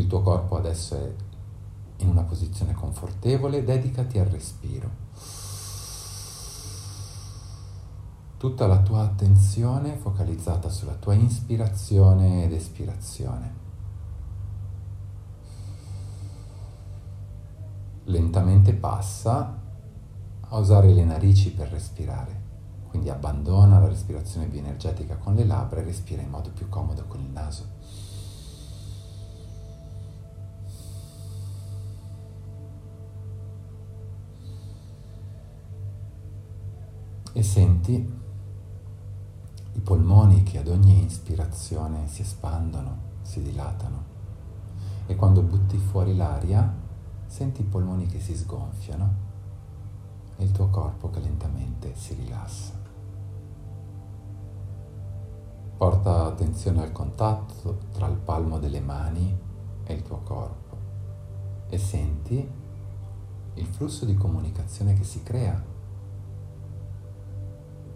Il tuo corpo adesso è in una posizione confortevole, dedicati al respiro. Tutta la tua attenzione focalizzata sulla tua ispirazione ed espirazione. Lentamente passa a usare le narici per respirare. Quindi abbandona la respirazione bioenergetica con le labbra e respira in modo più comodo con il naso. E senti i polmoni che ad ogni ispirazione si espandono, si dilatano. E quando butti fuori l'aria, senti i polmoni che si sgonfiano e il tuo corpo che lentamente si rilassa. Porta attenzione al contatto tra il palmo delle mani e il tuo corpo e senti il flusso di comunicazione che si crea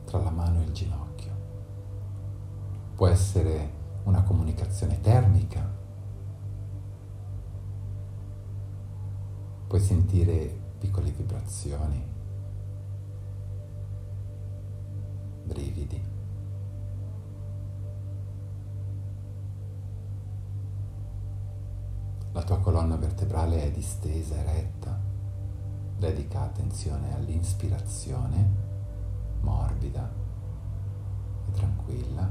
tra la mano e il ginocchio. Può essere una comunicazione termica, puoi sentire piccole vibrazioni, brividi. La tua colonna vertebrale è distesa, eretta. Dedica attenzione all'inspirazione, morbida e tranquilla.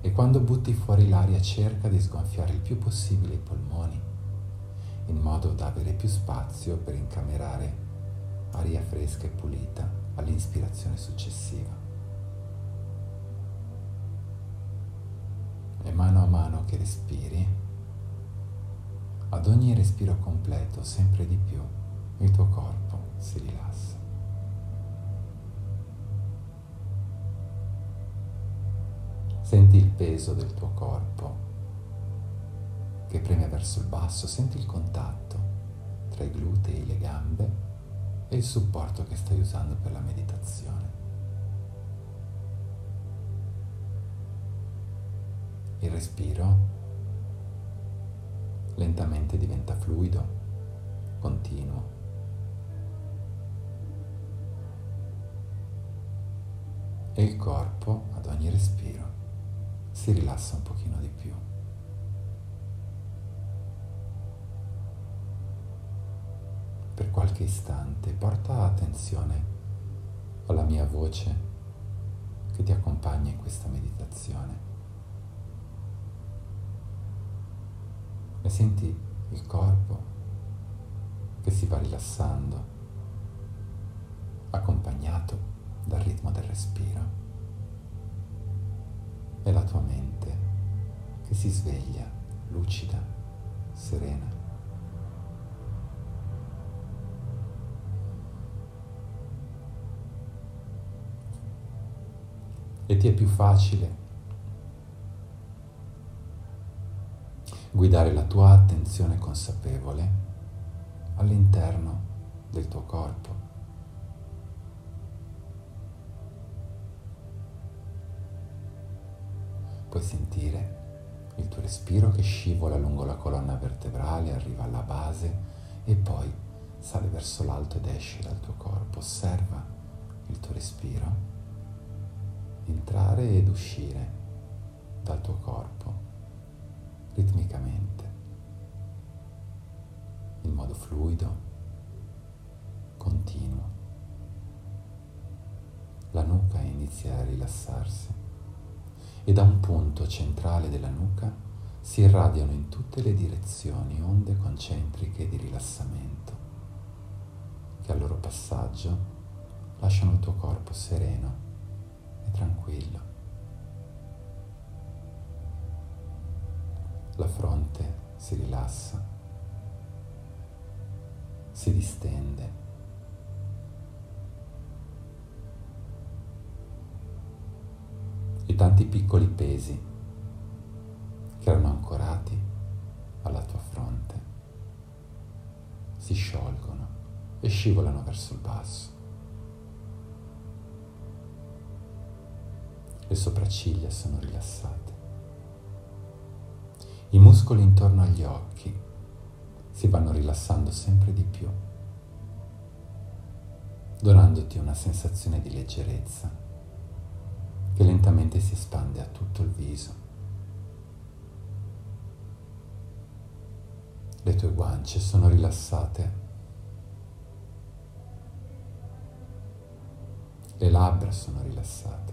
E quando butti fuori l'aria cerca di sgonfiare il più possibile i polmoni, in modo da avere più spazio per incamerare aria fresca e pulita all'inspirazione successiva. E mano a mano che respiri, ad ogni respiro completo, sempre di più, il tuo corpo si rilassa. Senti il peso del tuo corpo che preme verso il basso, senti il contatto tra i glutei, le gambe e il supporto che stai usando per la meditazione. Il respiro lentamente diventa fluido, continuo. E il corpo ad ogni respiro si rilassa un pochino di più. Per qualche istante porta attenzione alla mia voce che ti accompagna in questa meditazione. e senti il corpo che si va rilassando, accompagnato dal ritmo del respiro, e la tua mente che si sveglia, lucida, serena. E ti è più facile guidare la tua attenzione consapevole all'interno del tuo corpo. Puoi sentire il tuo respiro che scivola lungo la colonna vertebrale, arriva alla base e poi sale verso l'alto ed esce dal tuo corpo. Osserva il tuo respiro entrare ed uscire dal tuo corpo ritmicamente, in modo fluido, continuo. La nuca inizia a rilassarsi e da un punto centrale della nuca si irradiano in tutte le direzioni onde concentriche di rilassamento che al loro passaggio lasciano il tuo corpo sereno e tranquillo. la fronte si rilassa, si distende. E tanti piccoli pesi che erano ancorati alla tua fronte si sciolgono e scivolano verso il basso. Le sopracciglia sono rilassate. I muscoli intorno agli occhi si vanno rilassando sempre di più, donandoti una sensazione di leggerezza che lentamente si espande a tutto il viso. Le tue guance sono rilassate. Le labbra sono rilassate.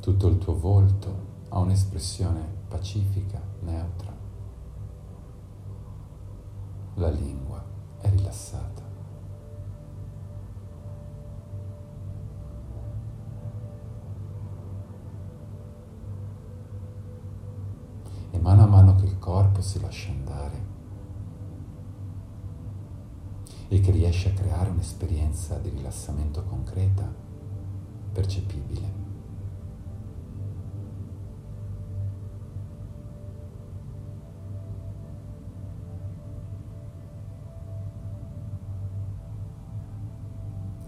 Tutto il tuo volto ha un'espressione pacifica, neutra. La lingua è rilassata. E mano a mano che il corpo si lascia andare e che riesce a creare un'esperienza di rilassamento concreta, percepibile,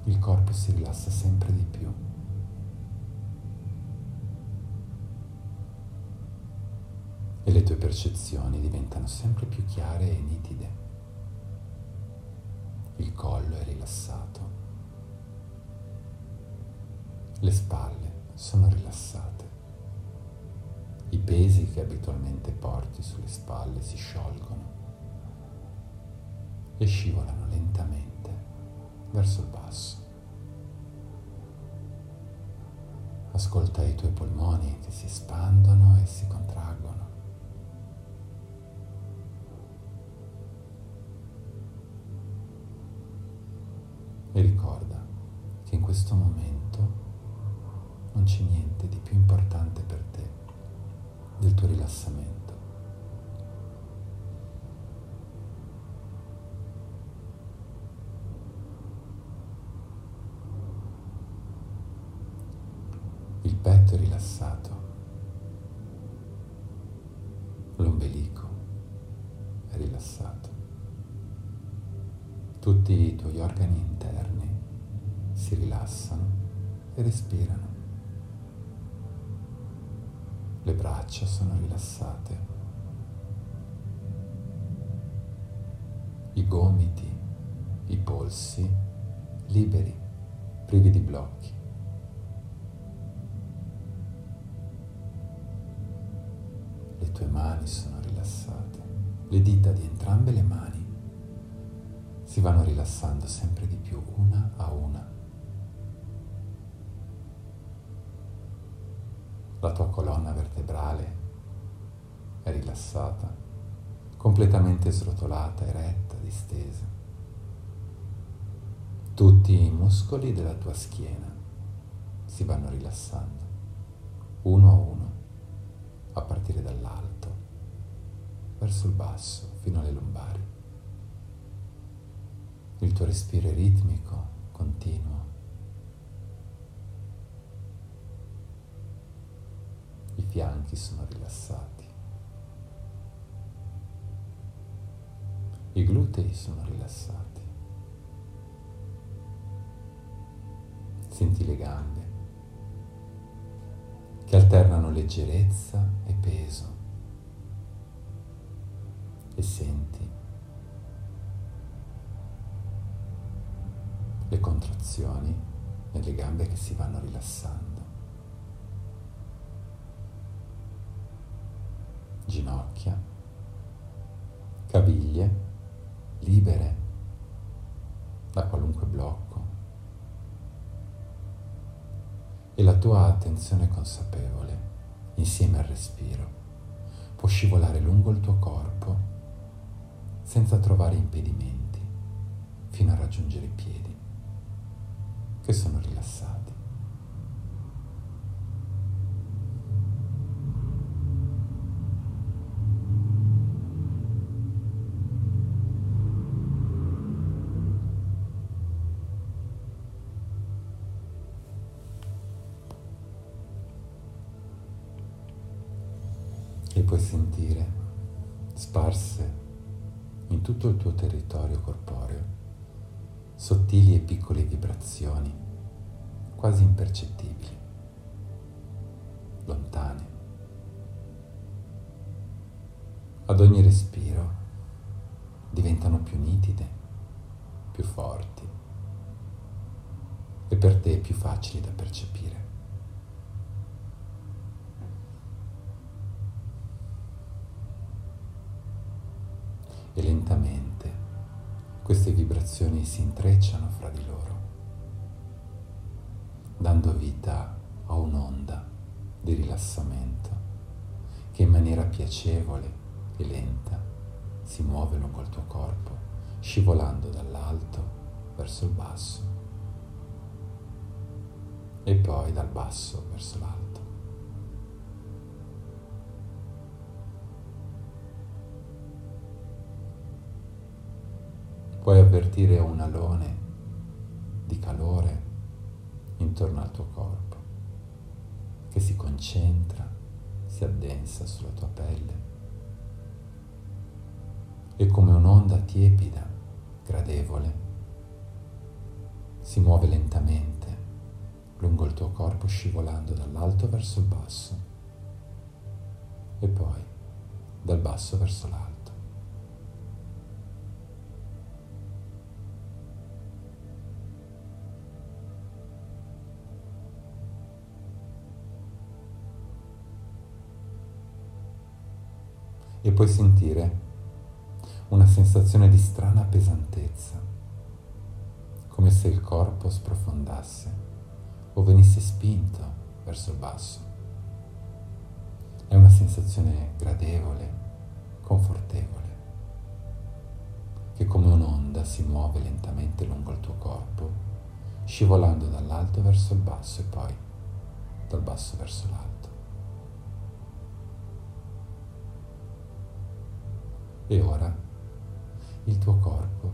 il corpo si rilassa sempre di più. Percezioni diventano sempre più chiare e nitide. Il collo è rilassato. Le spalle sono rilassate. I pesi che abitualmente porti sulle spalle si sciolgono e scivolano lentamente verso il basso. Ascolta i tuoi polmoni che si espandono e si contraggono. Questo momento non c'è niente di più importante per te del tuo rilassamento. petto rilassato, l'ombelico è rilassato, tutti i tuoi organi interni si rilassano e respirano, le braccia sono rilassate, i gomiti, i polsi liberi, privi di blocchi. tue mani sono rilassate, le dita di entrambe le mani si vanno rilassando sempre di più, una a una. La tua colonna vertebrale è rilassata, completamente srotolata, eretta, distesa. Tutti i muscoli della tua schiena si vanno rilassando, uno a uno a partire dall'alto, verso il basso, fino alle lombari. Il tuo respiro è ritmico, continuo. I fianchi sono rilassati. I glutei sono rilassati. Senti le gambe che alternano leggerezza e peso e senti le contrazioni nelle gambe che si vanno rilassando, caviglie libere da qualunque blocco e la tua attenzione consapevole, insieme al respiro, può scivolare lungo il tuo corpo senza trovare impedimenti fino a raggiungere i piedi, che sono rilassati. puoi sentire sparse in tutto il tuo territorio corporeo, sottili e piccole vibrazioni, quasi impercettibili, lontane. Ad ogni respiro diventano più nitide, più forti e per te più facili da percepire. E lentamente queste vibrazioni si intrecciano fra di loro, dando vita a un'onda di rilassamento che in maniera piacevole e lenta si muove lungo il tuo corpo, scivolando dall'alto verso il basso e poi dal basso verso l'alto. Puoi avvertire un alone di calore intorno al tuo corpo che si concentra, si addensa sulla tua pelle e come un'onda tiepida, gradevole, si muove lentamente lungo il tuo corpo scivolando dall'alto verso il basso e poi dal basso verso l'alto. E puoi sentire una sensazione di strana pesantezza, come se il corpo sprofondasse o venisse spinto verso il basso. È una sensazione gradevole, confortevole, che come un'onda si muove lentamente lungo il tuo corpo, scivolando dall'alto verso il basso e poi dal basso verso l'alto. E ora il tuo corpo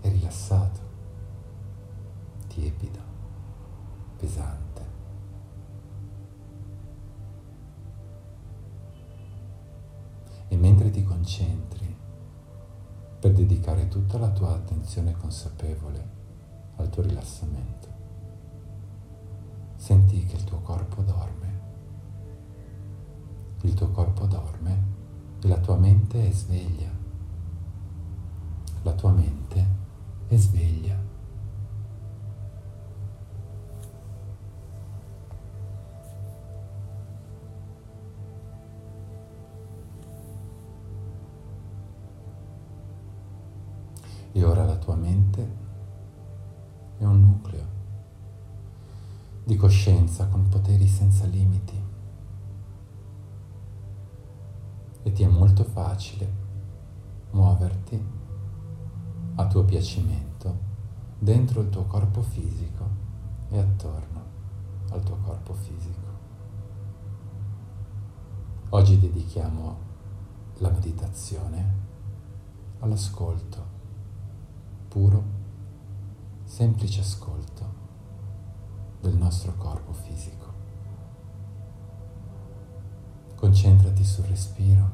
è rilassato, tiepido, pesante. E mentre ti concentri per dedicare tutta la tua attenzione consapevole al tuo rilassamento, senti che il tuo corpo dorme. Il tuo corpo dorme e la tua mente è sveglia la tua mente è sveglia. E ora la tua mente è un nucleo di coscienza con poteri senza limiti e ti è molto facile muoverti a tuo piacimento dentro il tuo corpo fisico e attorno al tuo corpo fisico. Oggi dedichiamo la meditazione all'ascolto, puro, semplice ascolto del nostro corpo fisico. Concentrati sul respiro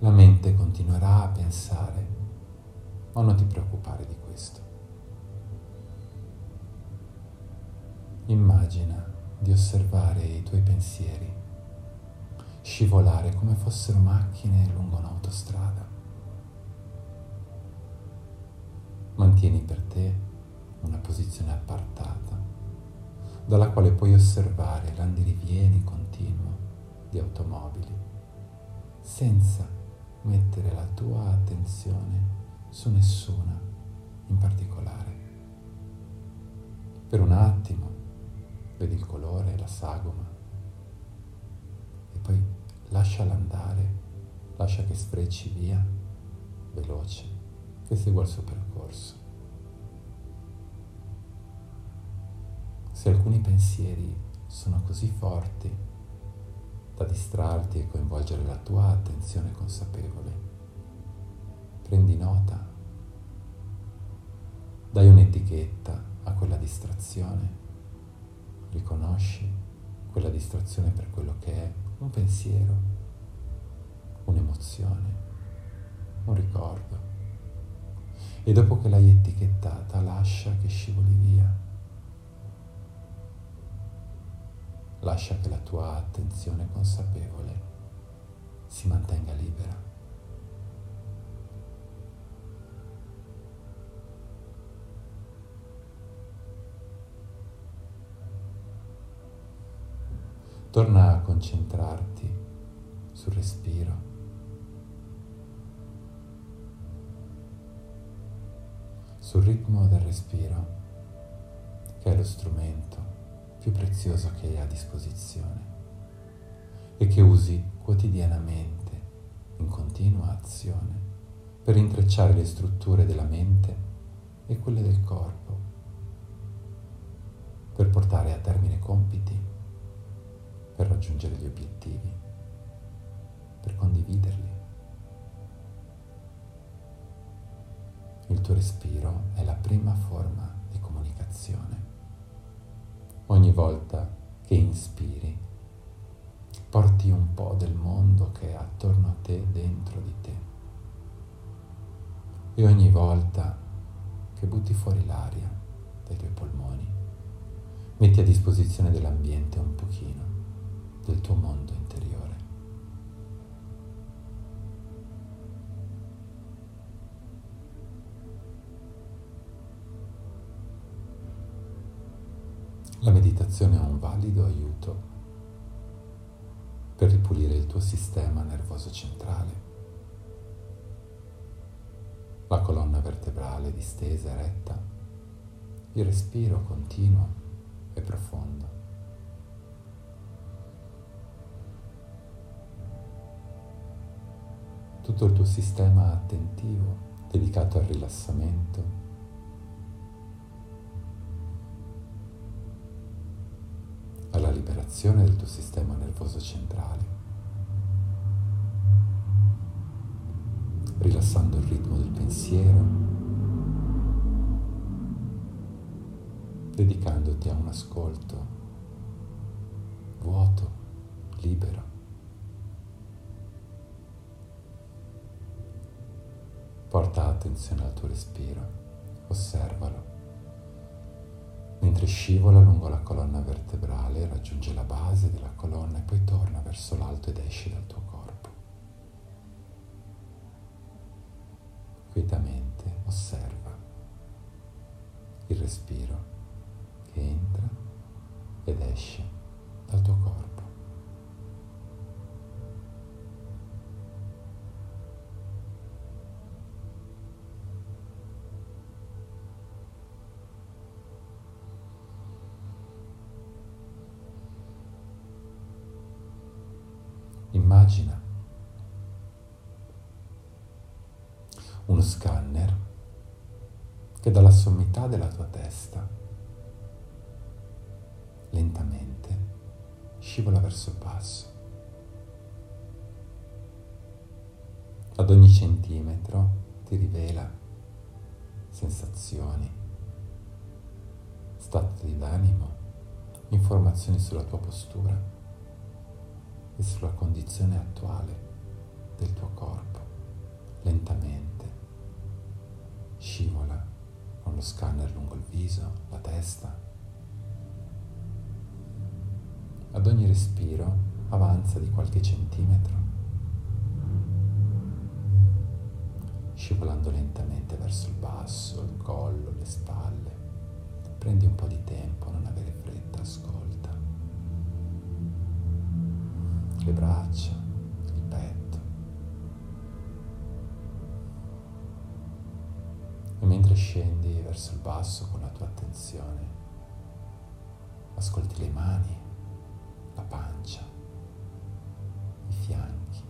La mente continuerà a pensare, ma non ti preoccupare di questo. Immagina di osservare i tuoi pensieri scivolare come fossero macchine lungo un'autostrada. Mantieni per te una posizione appartata dalla quale puoi osservare l'andirivieni continuo di automobili senza mettere la tua attenzione su nessuna in particolare. Per un attimo vedi il colore, la sagoma e poi lasciala andare, lascia che sfrecci via, veloce, che segua il suo percorso. Se alcuni pensieri sono così forti da distrarti e coinvolgere la tua attenzione consapevole. Prendi nota, dai un'etichetta a quella distrazione, riconosci quella distrazione per quello che è un pensiero, un'emozione, un ricordo. E dopo che l'hai etichettata, lascia che scivoli via. Lascia che la tua attenzione consapevole si mantenga libera. Torna a concentrarti sul respiro. Sul ritmo del respiro, che è lo strumento più prezioso che hai a disposizione e che usi quotidianamente in continua azione per intrecciare le strutture della mente e quelle del corpo, per portare a termine compiti per raggiungere gli obiettivi, per condividerli. Il tuo respiro è la prima forma di comunicazione. Ogni volta che inspiri, porti un po' del mondo che è attorno a te, dentro di te. E ogni volta che butti fuori l'aria dai tuoi polmoni, metti a disposizione dell'ambiente un pochino del tuo mondo La meditazione è un valido aiuto per ripulire il tuo sistema nervoso centrale, la colonna vertebrale distesa e retta, il respiro continuo e profondo. tutto il tuo sistema attentivo dedicato al rilassamento. Liberazione del tuo sistema nervoso centrale, rilassando il ritmo del pensiero, dedicandoti a un ascolto vuoto, libero. Porta attenzione al tuo respiro, osservalo. Mentre scivola lungo la colonna vertebrale, raggiunge la base della colonna e poi torna verso l'alto ed esce dal tuo corpo. Quietamente osserva il respiro che entra ed esce dal tuo corpo. Uno scanner che dalla sommità della tua testa lentamente scivola verso il basso. Ad ogni centimetro ti rivela sensazioni, stati d'animo, informazioni sulla tua postura e sulla condizione attuale del tuo corpo. Lentamente lo scanner lungo il viso, la testa. Ad ogni respiro avanza di qualche centimetro, scivolando lentamente verso il basso, il collo, le spalle. Prendi un po' di tempo, non avere fretta, ascolta. le braccia, mentre scendi verso il basso con la tua attenzione, ascolti le mani, la pancia, i fianchi.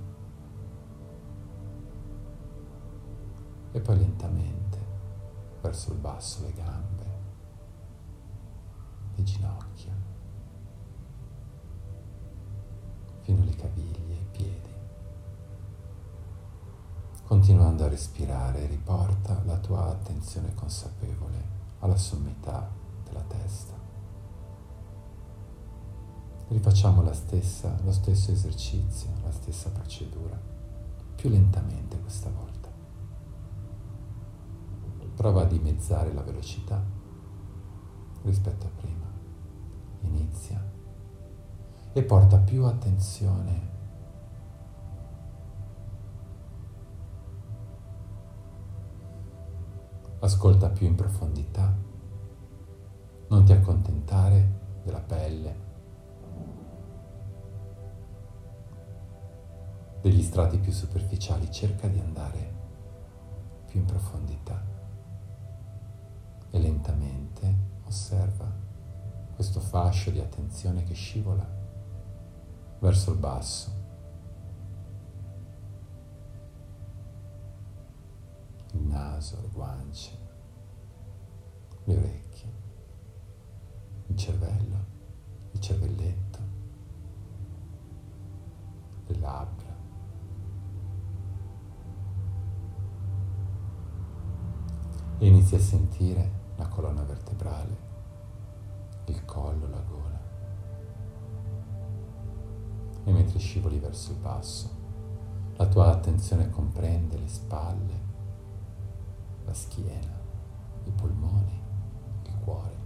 E poi lentamente verso il basso le gambe, le ginocchia. Continuando a respirare, riporta la tua attenzione consapevole alla sommità della testa. Rifacciamo stessa, lo stesso esercizio, la stessa procedura, più lentamente questa volta. Prova a dimezzare la velocità rispetto a prima. Inizia e porta più attenzione ascolta più in profondità, non ti accontentare della pelle, degli strati più superficiali, cerca di andare più in profondità. E lentamente osserva questo fascio di attenzione che scivola verso il basso. Naso, le guance, le orecchie, il cervello, il cervelletto, le labbra. E inizi a sentire la colonna vertebrale, il collo, la gola. E mentre scivoli verso il basso, la tua attenzione comprende le spalle, la schiena, i polmoni, il cuore.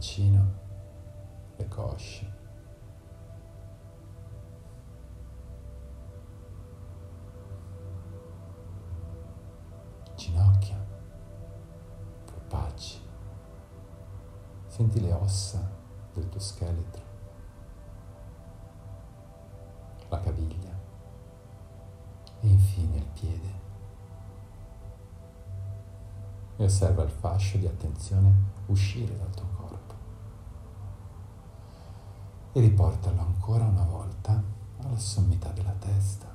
Bacino, le cosce. Ginocchia, polpacci. Senti le ossa del tuo scheletro, la caviglia e infine il piede e osserva il fascio di attenzione uscire dal tuo corpo. E riportalo ancora una volta alla sommità della testa.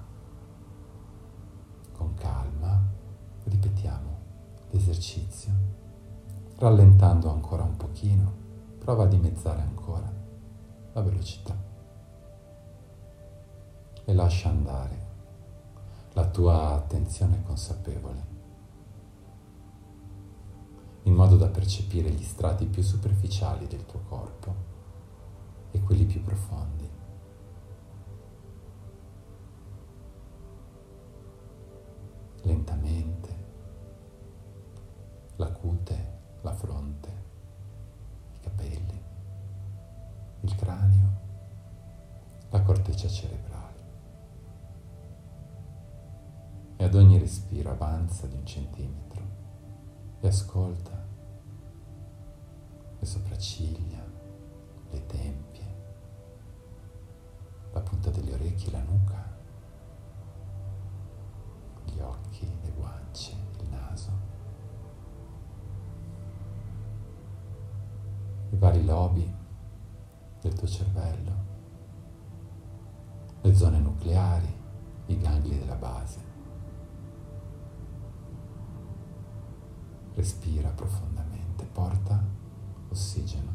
Con calma ripetiamo l'esercizio, rallentando ancora un pochino, prova a dimezzare ancora la velocità. E lascia andare la tua attenzione consapevole. In modo da percepire gli strati più superficiali del tuo corpo e quelli più profondi. Lentamente, la cute, la fronte, i capelli, il cranio, la corteccia cerebrale. E ad ogni respiro avanza di un centimetro e ascolta le sopracciglia, le tempie, la punta delle orecchie, la nuca, gli occhi, le guance, il naso, i vari lobi del tuo cervello, le zone nucleari, i gangli della base. Respira profondamente, porta ossigeno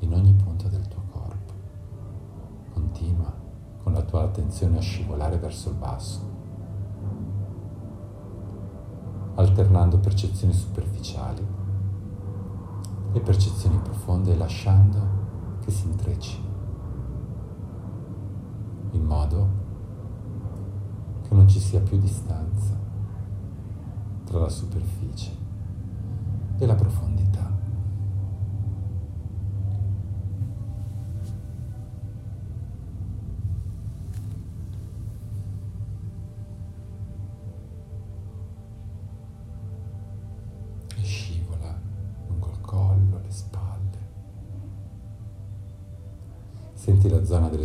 in ogni punto del tuo corpo. Continua con la tua attenzione a scivolare verso il basso, alternando percezioni superficiali e percezioni profonde lasciando che si intreccino, in modo che non ci sia più distanza tra la superficie e la profondità.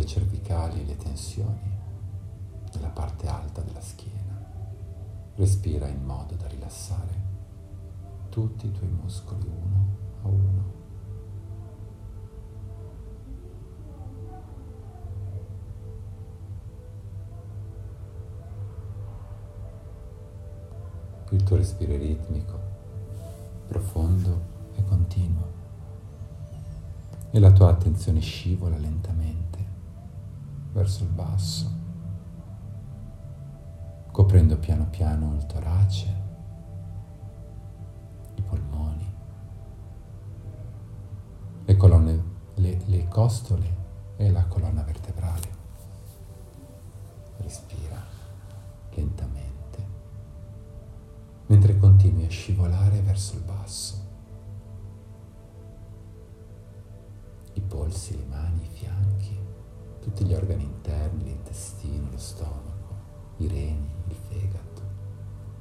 delle cervicali e le tensioni nella parte alta della schiena. Respira in modo da rilassare tutti i tuoi muscoli uno a uno. Il tuo respiro è ritmico, profondo e continuo e la tua attenzione scivola lentamente verso il basso, coprendo piano piano il torace, i polmoni, le colonne, le, le costole e la colonna vertebrale. Respira lentamente, mentre continui a scivolare verso il basso. I polsi, fianchi, tutti gli organi interni, l'intestino, lo stomaco, i reni, il fegato,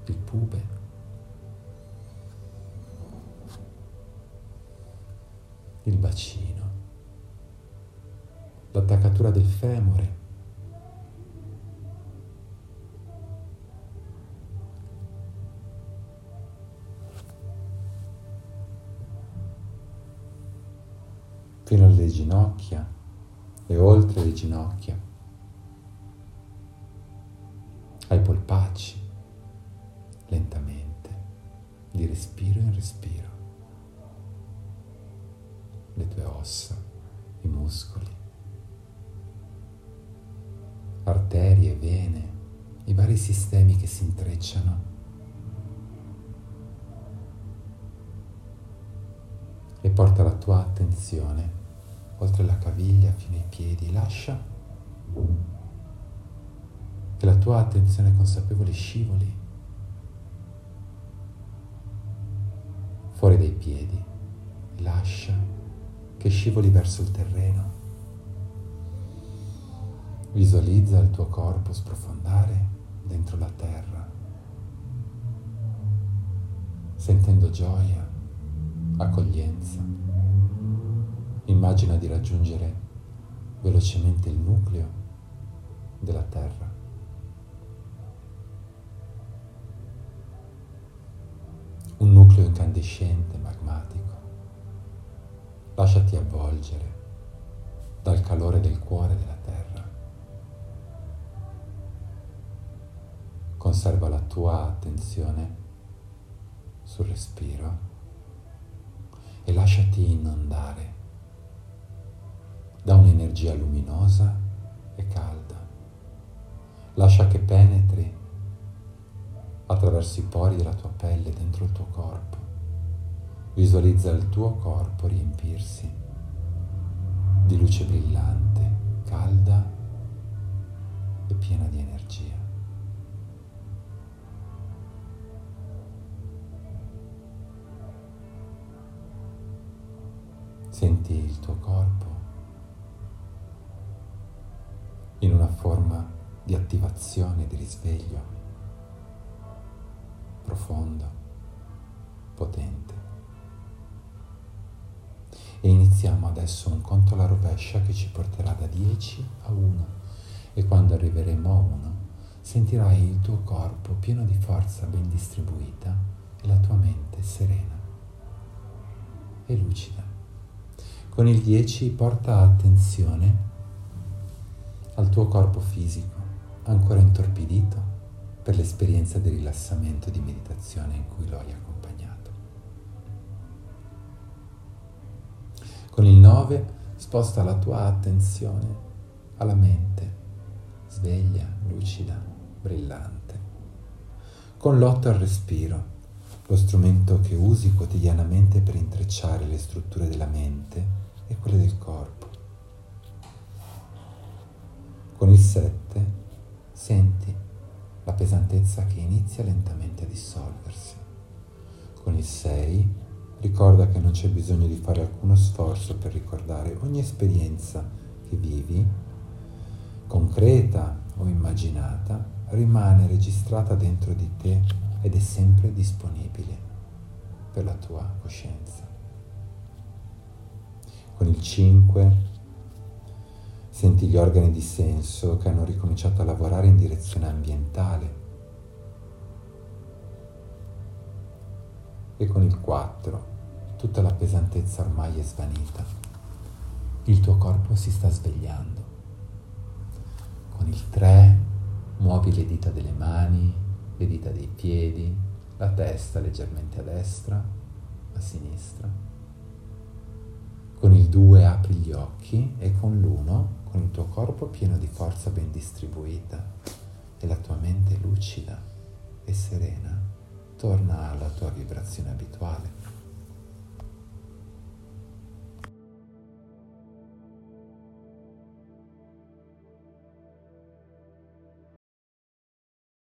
il pube. Il bacino, l'attaccatura del femore, ginocchia, ai polpacci, lentamente, di respiro in respiro, le tue ossa, i muscoli, arterie, vene, i vari sistemi che si intrecciano. E porta la tua attenzione oltre la caviglia fino ai piedi, lascia che la tua attenzione consapevole scivoli fuori dai piedi, lascia che scivoli verso il terreno. Visualizza il tuo corpo sprofondare dentro la terra, sentendo gioia, accoglienza. Immagina di raggiungere velocemente il nucleo della Terra. Un nucleo incandescente, magmatico. Lasciati avvolgere dal calore del cuore della Terra. Conserva la tua attenzione sul respiro e lasciati inondare da un'energia luminosa e calda. Lascia che penetri attraverso i pori della tua pelle dentro il tuo corpo. Visualizza il tuo corpo riempirsi di luce brillante, calda e piena di energia. Senti il tuo corpo forma di attivazione, di risveglio profondo, potente. E iniziamo adesso un conto alla rovescia che ci porterà da 10 a 1 e quando arriveremo a 1 sentirai il tuo corpo pieno di forza ben distribuita e la tua mente serena e lucida. Con il 10 porta attenzione al tuo corpo fisico, ancora intorpidito per l'esperienza di rilassamento e di meditazione in cui lo hai accompagnato. Con il 9 sposta la tua attenzione alla mente, sveglia, lucida, brillante. Con l'8 al respiro, lo strumento che usi quotidianamente per intrecciare le strutture della mente e quelle del corpo con il 7 senti la pesantezza che inizia lentamente a dissolversi. Con il 6 ricorda che non c'è bisogno di fare alcuno sforzo per ricordare ogni esperienza che vivi, concreta o immaginata, rimane registrata dentro di te ed è sempre disponibile per la tua coscienza. Con il 5 Senti gli organi di senso che hanno ricominciato a lavorare in direzione ambientale. E con il 4 tutta la pesantezza ormai è svanita. Il tuo corpo si sta svegliando. Con il 3 muovi le dita delle mani, le dita dei piedi, la testa leggermente a destra, a sinistra. Con il 2 apri gli occhi e con l'1, con il tuo corpo pieno di forza ben distribuita e la tua mente lucida e serena, torna alla tua vibrazione abituale.